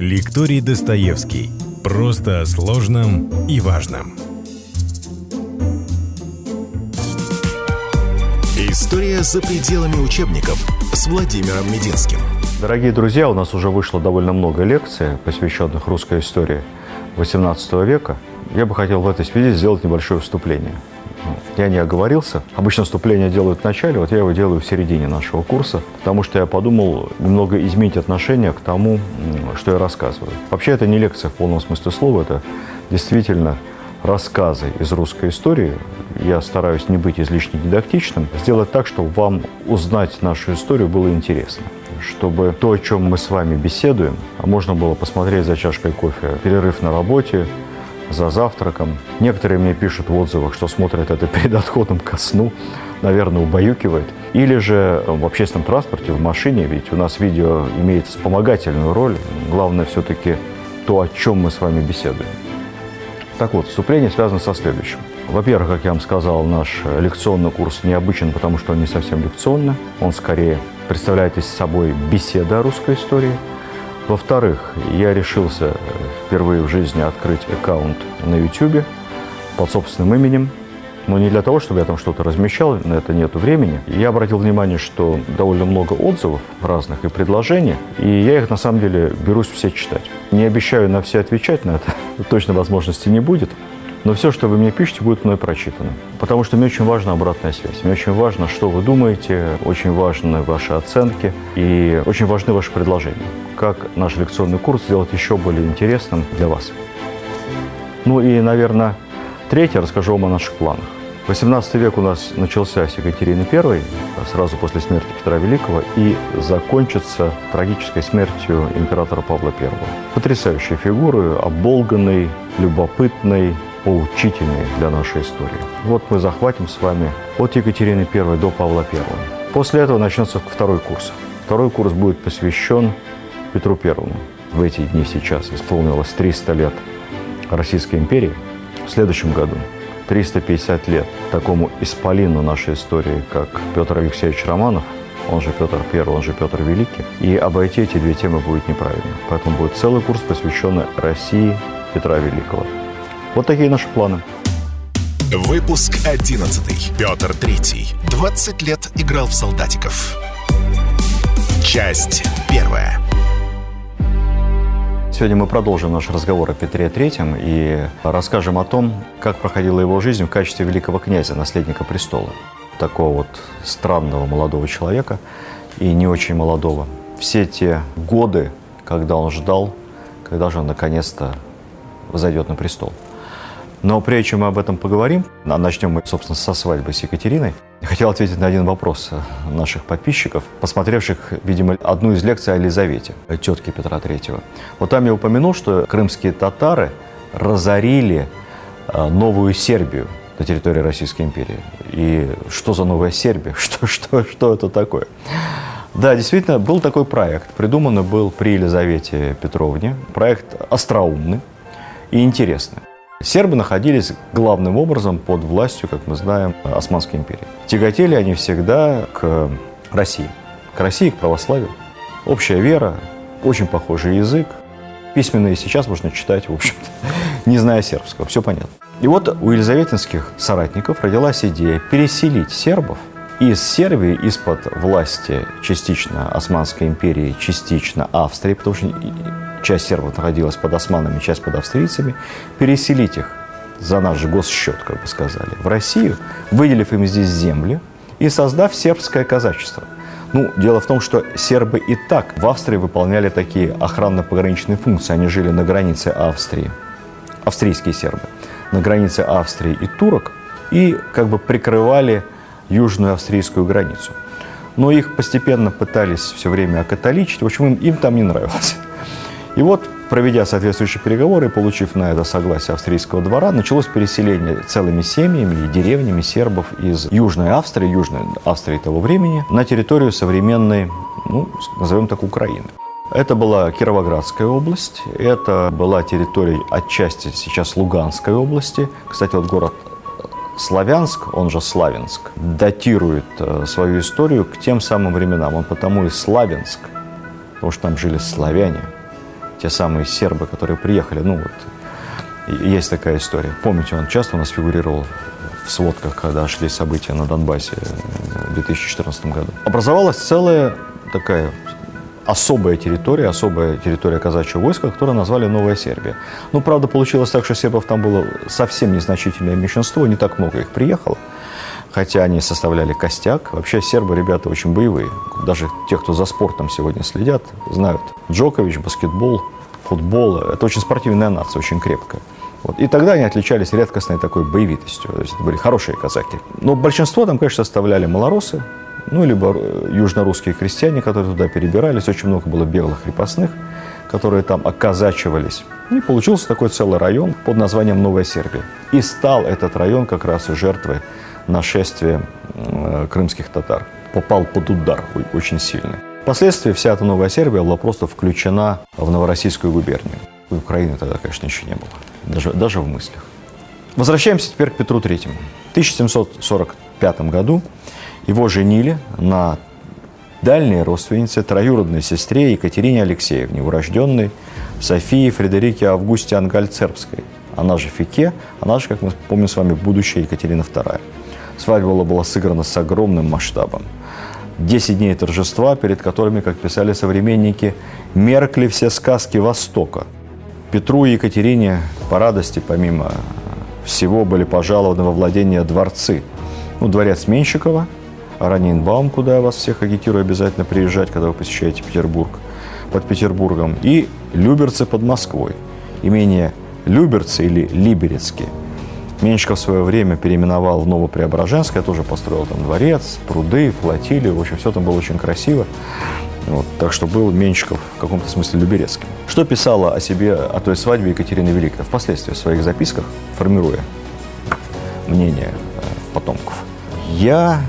Лекторий Достоевский. Просто о сложном и важном. История за пределами учебников с Владимиром Мединским. Дорогие друзья, у нас уже вышло довольно много лекций, посвященных русской истории XVIII века. Я бы хотел в этой связи сделать небольшое вступление. Я не оговорился. Обычно вступление делают в начале, вот я его делаю в середине нашего курса, потому что я подумал немного изменить отношение к тому, что я рассказываю. Вообще это не лекция в полном смысле слова, это действительно рассказы из русской истории. Я стараюсь не быть излишне дидактичным, сделать так, чтобы вам узнать нашу историю было интересно чтобы то, о чем мы с вами беседуем, можно было посмотреть за чашкой кофе, перерыв на работе, за завтраком. Некоторые мне пишут в отзывах, что смотрят это перед отходом ко сну, наверное, убаюкивает. Или же в общественном транспорте, в машине, ведь у нас видео имеет вспомогательную роль. Главное все-таки то, о чем мы с вами беседуем. Так вот, вступление связано со следующим. Во-первых, как я вам сказал, наш лекционный курс необычен, потому что он не совсем лекционный. Он скорее представляет из собой беседа о русской истории – во-вторых, я решился впервые в жизни открыть аккаунт на YouTube под собственным именем. Но не для того, чтобы я там что-то размещал, на это нет времени. Я обратил внимание, что довольно много отзывов разных и предложений, и я их на самом деле берусь все читать. Не обещаю на все отвечать, на это точно возможности не будет. Но все, что вы мне пишете, будет мной прочитано. Потому что мне очень важна обратная связь. Мне очень важно, что вы думаете, очень важны ваши оценки и очень важны ваши предложения. Как наш лекционный курс сделать еще более интересным для вас. Ну и, наверное, третье, расскажу вам о наших планах. 18 век у нас начался с Екатерины I, сразу после смерти Петра Великого, и закончится трагической смертью императора Павла I. Потрясающей фигуры, оболганной, любопытной, поучительной для нашей истории. Вот мы захватим с вами от Екатерины I до Павла I. После этого начнется второй курс. Второй курс будет посвящен Петру Первому. В эти дни сейчас исполнилось 300 лет Российской империи. В следующем году 350 лет такому исполину нашей истории, как Петр Алексеевич Романов, он же Петр I, он же Петр Великий. И обойти эти две темы будет неправильно. Поэтому будет целый курс, посвященный России Петра Великого. Вот такие наши планы. Выпуск 11. Петр Третий. 20 лет играл в солдатиков. Часть первая. Сегодня мы продолжим наш разговор о Петре Третьем и расскажем о том, как проходила его жизнь в качестве великого князя, наследника престола. Такого вот странного молодого человека и не очень молодого. Все те годы, когда он ждал, когда же он наконец-то взойдет на престол – но прежде чем мы об этом поговорим, начнем мы, собственно, со свадьбы с Екатериной, хотел ответить на один вопрос наших подписчиков, посмотревших, видимо, одну из лекций о Елизавете, тетке Петра III. Вот там я упомянул, что крымские татары разорили э, новую Сербию на территории Российской империи. И что за новая Сербия? Что, что, что это такое? Да, действительно, был такой проект. Придуманный был при Елизавете Петровне. Проект остроумный и интересный. Сербы находились главным образом под властью, как мы знаем, Османской империи. Тяготели они всегда к России, к России, к православию. Общая вера, очень похожий язык. Письменные сейчас можно читать, в общем-то, не зная сербского, все понятно. И вот у елизаветинских соратников родилась идея переселить сербов из Сербии, из-под власти частично Османской империи, частично Австрии, потому что часть сербов находилась под османами, часть под австрийцами, переселить их за наш же госсчет, как бы сказали, в Россию, выделив им здесь земли и создав сербское казачество. Ну, дело в том, что сербы и так в Австрии выполняли такие охранно-пограничные функции. Они жили на границе Австрии, австрийские сербы, на границе Австрии и турок, и как бы прикрывали южную австрийскую границу. Но их постепенно пытались все время окатоличить. В общем, им, им там не нравилось. И вот, проведя соответствующие переговоры и получив на это согласие австрийского двора, началось переселение целыми семьями и деревнями сербов из Южной Австрии, Южной Австрии того времени, на территорию современной, ну, назовем так, Украины. Это была Кировоградская область, это была территория отчасти сейчас Луганской области. Кстати, вот город Славянск, он же Славянск, датирует э, свою историю к тем самым временам. Он потому и Славянск, потому что там жили славяне – те самые сербы, которые приехали. Ну, вот, есть такая история. Помните, он часто у нас фигурировал в сводках, когда шли события на Донбассе в 2014 году. Образовалась целая такая особая территория, особая территория казачьего войска, которую назвали Новая Сербия. Ну, правда, получилось так, что сербов там было совсем незначительное меньшинство, не так много их приехало, хотя они составляли костяк. Вообще сербы ребята очень боевые. Даже те, кто за спортом сегодня следят, знают. Джокович, баскетбол, футбол – это очень спортивная нация, очень крепкая. Вот. И тогда они отличались редкостной такой боевитостью. То есть это были хорошие казаки. Но большинство там, конечно, составляли малоросы, ну, либо э, южнорусские крестьяне, которые туда перебирались. Очень много было белых крепостных, которые там оказачивались. И получился такой целый район под названием Новая Сербия. И стал этот район как раз и жертвой нашествия э, крымских татар. Попал под удар очень сильный. Впоследствии вся эта Новая Сербия была просто включена в Новороссийскую губернию. Украины тогда, конечно, еще не было, даже, даже в мыслях. Возвращаемся теперь к Петру III. В 1745 году его женили на дальней родственнице, троюродной сестре Екатерине Алексеевне, урожденной Софии Фредерике Августе Ангальцербской. Она же Фике, она же, как мы помним с вами, будущая Екатерина II. Свадьба была сыграна с огромным масштабом. Десять дней торжества, перед которыми, как писали современники, меркли все сказки Востока. Петру и Екатерине по радости, помимо всего, были пожалованы во владение дворцы. Ну, дворец Менщикова – Ранинбаум, куда я вас всех агитирую обязательно приезжать, когда вы посещаете Петербург, под Петербургом, и Люберцы под Москвой. Имение Люберцы или Либерецкие. Меньшиков в свое время переименовал в Новопреображенское, тоже построил там дворец, пруды, флотилию, в общем, все там было очень красиво. Вот, так что был Меньшиков в каком-то смысле Люберецким. Что писала о себе, о той свадьбе Екатерина Великая впоследствии в своих записках, формируя мнение э, потомков. Я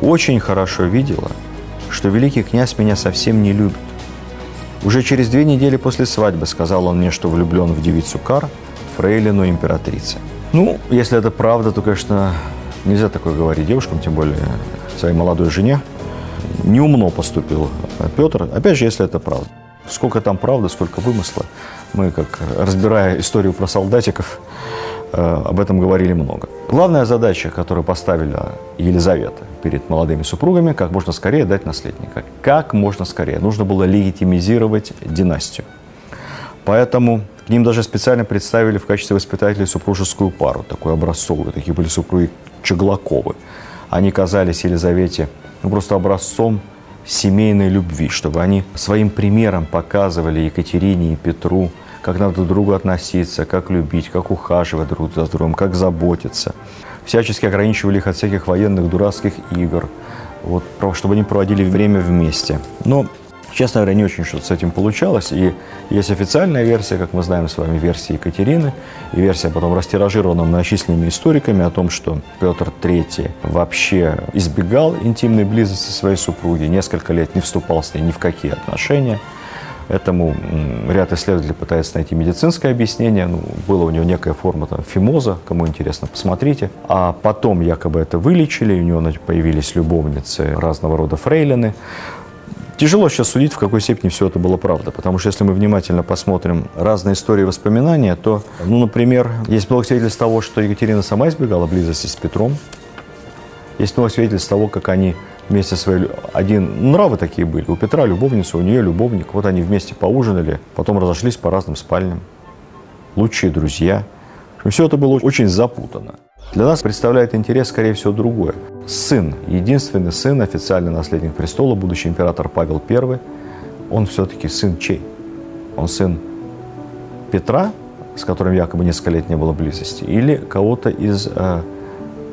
очень хорошо видела, что великий князь меня совсем не любит. Уже через две недели после свадьбы сказал он мне, что влюблен в девицу Кар, фрейлину императрицы. Ну, если это правда, то, конечно, нельзя такое говорить девушкам, тем более своей молодой жене. Неумно поступил Петр, опять же, если это правда. Сколько там правды, сколько вымысла. Мы, как разбирая историю про солдатиков, Э, об этом говорили много. Главная задача, которую поставила Елизавета перед молодыми супругами, как можно скорее дать наследника. Как можно скорее. Нужно было легитимизировать династию. Поэтому ним даже специально представили в качестве воспитателей супружескую пару, такую образцовую. Такие были супруги Чеглаковы. Они казались Елизавете ну, просто образцом семейной любви, чтобы они своим примером показывали Екатерине и Петру, как надо друг к другу относиться, как любить, как ухаживать друг за другом, как заботиться. Всячески ограничивали их от всяких военных дурацких игр, вот, чтобы они проводили время вместе. Но, честно говоря, не очень что-то с этим получалось. И есть официальная версия, как мы знаем с вами, версия Екатерины, и версия потом растиражирована многочисленными историками о том, что Петр III вообще избегал интимной близости своей супруги, несколько лет не вступал с ней ни в какие отношения – Этому ряд исследователей пытается найти медицинское объяснение. Ну, была у него некая форма там, фимоза, кому интересно, посмотрите. А потом якобы это вылечили, у него появились любовницы разного рода фрейлины. Тяжело сейчас судить, в какой степени все это было правда, потому что если мы внимательно посмотрим разные истории воспоминания, то, ну, например, есть много свидетельств того, что Екатерина сама избегала близости с Петром, есть много свидетельств того, как они вместе своей... Один... Нравы такие были. У Петра любовница, у нее любовник. Вот они вместе поужинали, потом разошлись по разным спальням. Лучшие друзья. Все это было очень запутано. Для нас представляет интерес, скорее всего, другое. Сын, единственный сын, официальный наследник престола, будущий император Павел I, он все-таки сын чей? Он сын Петра, с которым якобы несколько лет не было близости, или кого-то из э,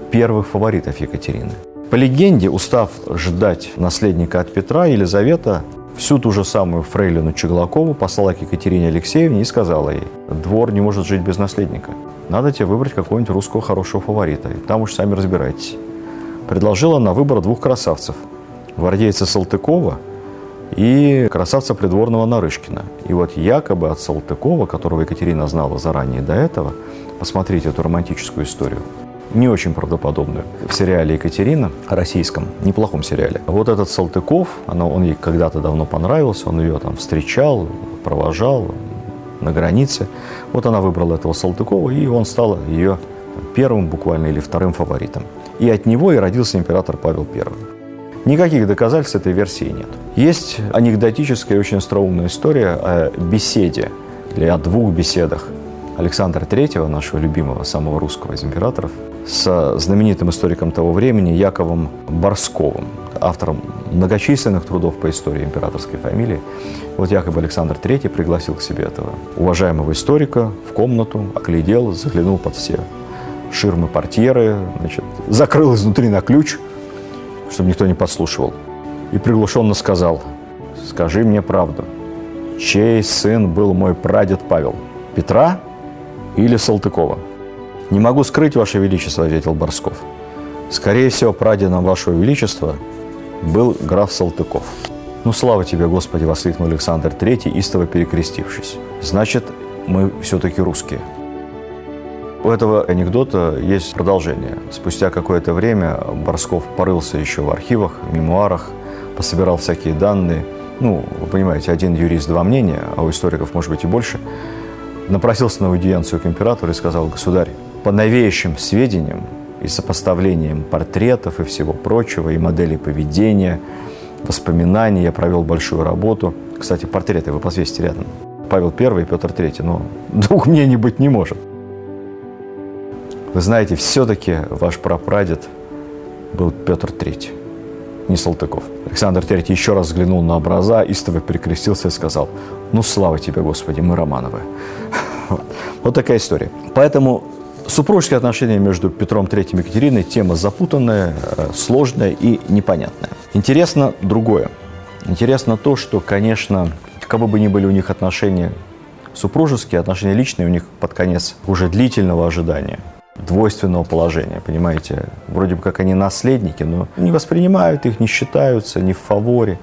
первых фаворитов Екатерины? По легенде, устав ждать наследника от Петра, Елизавета всю ту же самую фрейлину Чеглакову послала к Екатерине Алексеевне и сказала ей, двор не может жить без наследника. Надо тебе выбрать какого-нибудь русского хорошего фаворита, и там уж сами разбирайтесь. Предложила на выбор двух красавцев. Гвардейца Салтыкова и красавца придворного Нарышкина. И вот якобы от Салтыкова, которого Екатерина знала заранее до этого, посмотрите эту романтическую историю, не очень правдоподобную. В сериале «Екатерина», российском, неплохом сериале. Вот этот Салтыков, она, он ей когда-то давно понравился, он ее там встречал, провожал на границе. Вот она выбрала этого Салтыкова, и он стал ее первым буквально или вторым фаворитом. И от него и родился император Павел I. Никаких доказательств этой версии нет. Есть анекдотическая и очень остроумная история о беседе или о двух беседах Александра III, нашего любимого, самого русского из императоров, с знаменитым историком того времени Яковом Борсковым, автором многочисленных трудов по истории императорской фамилии. Вот якобы Александр III пригласил к себе этого уважаемого историка в комнату, оглядел, заглянул под все ширмы, портьеры, значит, закрыл изнутри на ключ, чтобы никто не подслушивал, и приглушенно сказал, «Скажи мне правду, чей сын был мой прадед Павел, Петра или Салтыкова?» «Не могу скрыть, Ваше Величество», — ответил Борсков. «Скорее всего, прадедом Вашего Величества был граф Салтыков». «Ну, слава тебе, Господи!» — воскликнул Александр III, истово перекрестившись. «Значит, мы все-таки русские». У этого анекдота есть продолжение. Спустя какое-то время Борсков порылся еще в архивах, мемуарах, пособирал всякие данные. Ну, вы понимаете, один юрист, два мнения, а у историков может быть и больше. Напросился на аудиенцию к императору и сказал, государь, по новейшим сведениям и сопоставлением портретов и всего прочего, и моделей поведения, воспоминаний, я провел большую работу. Кстати, портреты вы посвесите рядом. Павел I и Петр III, но двух мнений быть не может. Вы знаете, все-таки ваш прапрадед был Петр III, не Салтыков. Александр III еще раз взглянул на образа, истово перекрестился и сказал, ну, слава тебе, Господи, мы Романовы. Вот такая история. Поэтому Супружеские отношения между Петром III и Екатериной – тема запутанная, э, сложная и непонятная. Интересно другое. Интересно то, что, конечно, каковы бы ни были у них отношения супружеские, отношения личные у них под конец уже длительного ожидания, двойственного положения, понимаете. Вроде бы как они наследники, но не воспринимают их, не считаются, не в фаворе.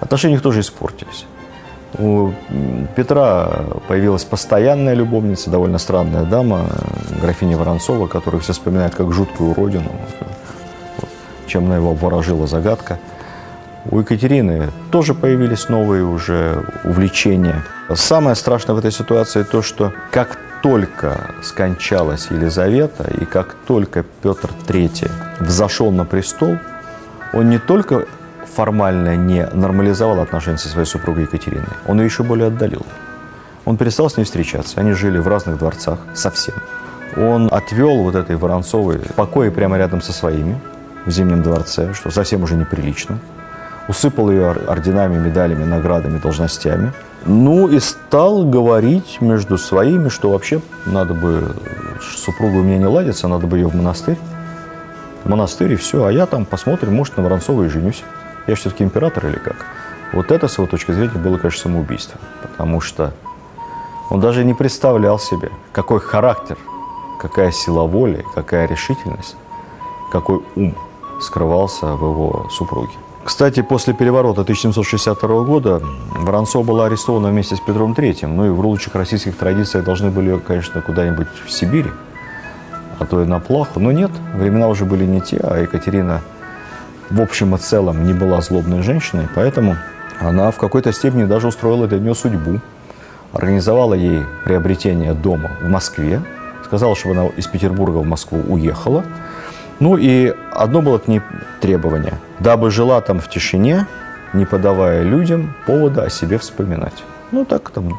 Отношения их тоже испортились. У Петра появилась постоянная любовница, довольно странная дама, графиня Воронцова, которую все вспоминают как жуткую уродину. Чем она его обворожила, загадка. У Екатерины тоже появились новые уже увлечения. Самое страшное в этой ситуации то, что как только скончалась Елизавета и как только Петр III взошел на престол, он не только формально не нормализовал отношения со своей супругой Екатериной, он ее еще более отдалил. Он перестал с ней встречаться. Они жили в разных дворцах совсем. Он отвел вот этой Воронцовой покои прямо рядом со своими в Зимнем дворце, что совсем уже неприлично. Усыпал ее орденами, медалями, наградами, должностями. Ну и стал говорить между своими, что вообще надо бы, супруга у меня не ладится, надо бы ее в монастырь. В монастырь и все, а я там посмотрим, может, на Воронцовой и женюсь я все-таки император или как? Вот это, с его точки зрения, было, конечно, самоубийство. Потому что он даже не представлял себе, какой характер, какая сила воли, какая решительность, какой ум скрывался в его супруге. Кстати, после переворота 1762 года Воронцов была арестована вместе с Петром III. Ну и в лучших российских традициях должны были конечно, куда-нибудь в Сибирь, а то и на плаху. Но нет, времена уже были не те, а Екатерина в общем и целом не была злобной женщиной, поэтому она в какой-то степени даже устроила для нее судьбу. Организовала ей приобретение дома в Москве, сказала, чтобы она из Петербурга в Москву уехала. Ну и одно было к ней требование, дабы жила там в тишине, не подавая людям повода о себе вспоминать. Ну так там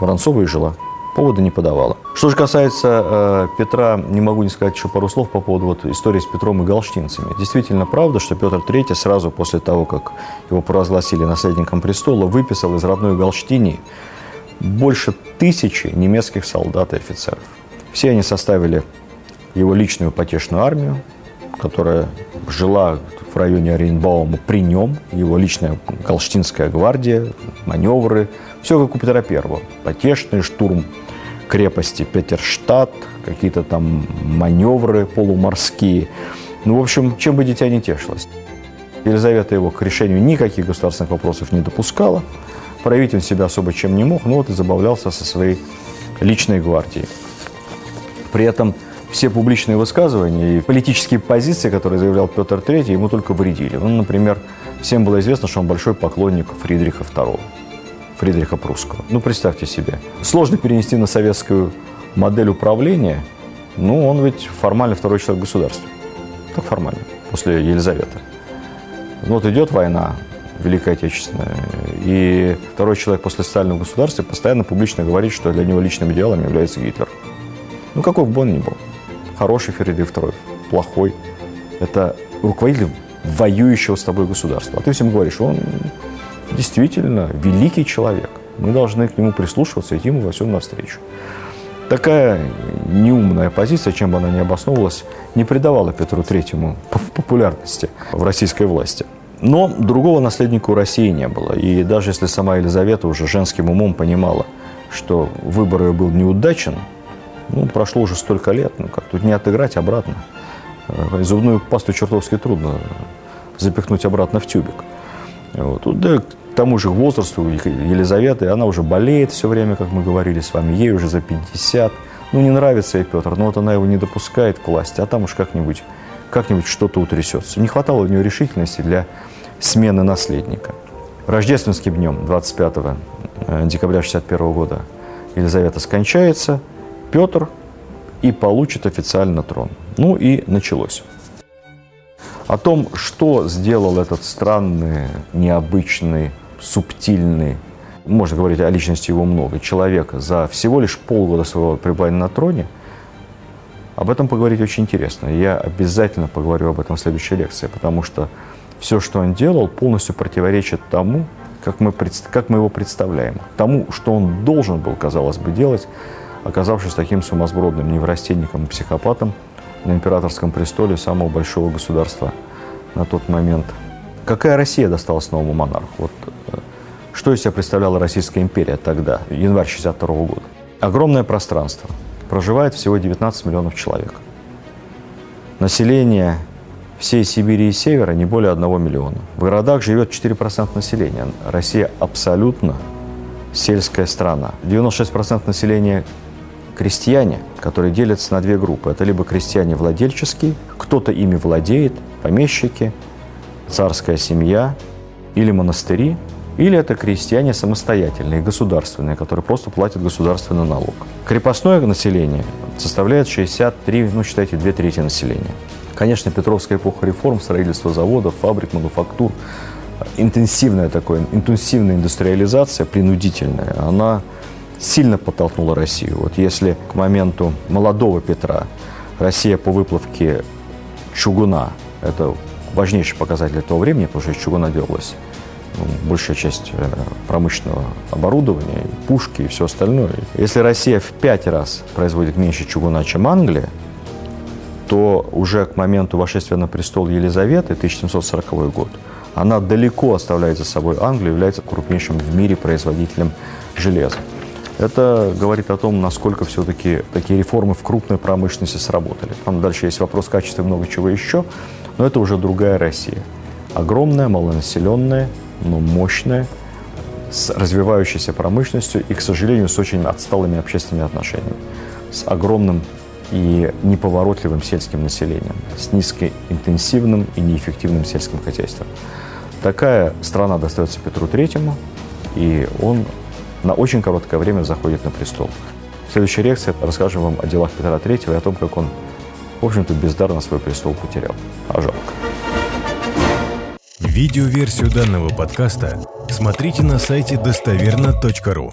Воронцова и жила повода не подавала. Что же касается э, Петра, не могу не сказать еще пару слов по поводу вот, истории с Петром и галштинцами. Действительно правда, что Петр III сразу после того, как его провозгласили наследником престола, выписал из родной Галштинии больше тысячи немецких солдат и офицеров. Все они составили его личную потешную армию, которая жила в районе Оренбаума при нем, его личная Галштинская гвардия, маневры, все как у Петра I. Потешный штурм крепости Петерштадт, какие-то там маневры полуморские. Ну, в общем, чем бы дитя не тешилось. Елизавета его к решению никаких государственных вопросов не допускала. Проявить он себя особо чем не мог, но вот и забавлялся со своей личной гвардией. При этом все публичные высказывания и политические позиции, которые заявлял Петр III, ему только вредили. Ну, например, всем было известно, что он большой поклонник Фридриха II, Фридриха Прусского. Ну, представьте себе. Сложно перенести на советскую модель управления, ну, он ведь формально второй человек государства. Так формально, после Елизаветы. Вот идет война, Великая Отечественная, и второй человек после Сталина в государстве постоянно публично говорит, что для него личным идеалом является Гитлер. Ну, какой бы он ни был. Хороший Феридей II, плохой. Это руководитель воюющего с тобой государства. А ты всем говоришь, он действительно великий человек. Мы должны к нему прислушиваться, идти ему во всем навстречу. Такая неумная позиция, чем бы она ни обосновывалась, не придавала Петру Третьему популярности в российской власти. Но другого наследника у России не было. И даже если сама Елизавета уже женским умом понимала, что выбор ее был неудачен, ну, прошло уже столько лет, ну как, тут не отыграть обратно. Э, зубную пасту чертовски трудно запихнуть обратно в тюбик. Вот. Да, к тому же возрасту Елизаветы, она уже болеет все время, как мы говорили с вами, ей уже за 50. Ну, не нравится ей Петр, но вот она его не допускает к власти, а там уж как-нибудь как-нибудь что-то утрясется. Не хватало у нее решительности для смены наследника. Рождественским днем, 25 э, декабря 61 года, Елизавета скончается, Петр и получит официально трон. Ну и началось. О том, что сделал этот странный, необычный, субтильный, можно говорить о личности его много, человека за всего лишь полгода своего пребывания на троне, об этом поговорить очень интересно. Я обязательно поговорю об этом в следующей лекции, потому что все, что он делал, полностью противоречит тому, как мы, как мы его представляем, тому, что он должен был, казалось бы, делать, оказавшись таким сумасбродным неврастенником и психопатом на императорском престоле самого большого государства на тот момент. Какая Россия досталась новому монарху? Вот, э, что из себя представляла Российская империя тогда, январь 62 года? Огромное пространство. Проживает всего 19 миллионов человек. Население всей Сибири и Севера не более 1 миллиона. В городах живет 4% населения. Россия абсолютно сельская страна. 96% населения крестьяне, которые делятся на две группы. Это либо крестьяне владельческие, кто-то ими владеет, помещики, царская семья или монастыри, или это крестьяне самостоятельные, государственные, которые просто платят государственный налог. Крепостное население составляет 63, ну считайте, две трети населения. Конечно, Петровская эпоха реформ, строительство заводов, фабрик, мануфактур, интенсивная такая, интенсивная индустриализация, принудительная, она сильно подтолкнула Россию. Вот если к моменту молодого Петра Россия по выплавке чугуна, это важнейший показатель того времени, потому что из чугуна делалась ну, большая часть э, промышленного оборудования, пушки и все остальное. Если Россия в пять раз производит меньше чугуна, чем Англия, то уже к моменту вошествия на престол Елизаветы, 1740 год, она далеко оставляет за собой Англию, является крупнейшим в мире производителем железа. Это говорит о том, насколько все-таки такие реформы в крупной промышленности сработали. Там дальше есть вопрос качества и много чего еще, но это уже другая Россия. Огромная, малонаселенная, но мощная, с развивающейся промышленностью и, к сожалению, с очень отсталыми общественными отношениями, с огромным и неповоротливым сельским населением, с низкоинтенсивным и неэффективным сельским хозяйством. Такая страна достается Петру Третьему, и он на очень короткое время заходит на престол. В следующей лекции расскажем вам о делах Петра Третьего и о том, как он, в общем-то, бездарно свой престол потерял. А жалко. Видеоверсию данного подкаста смотрите на сайте достоверно.ру.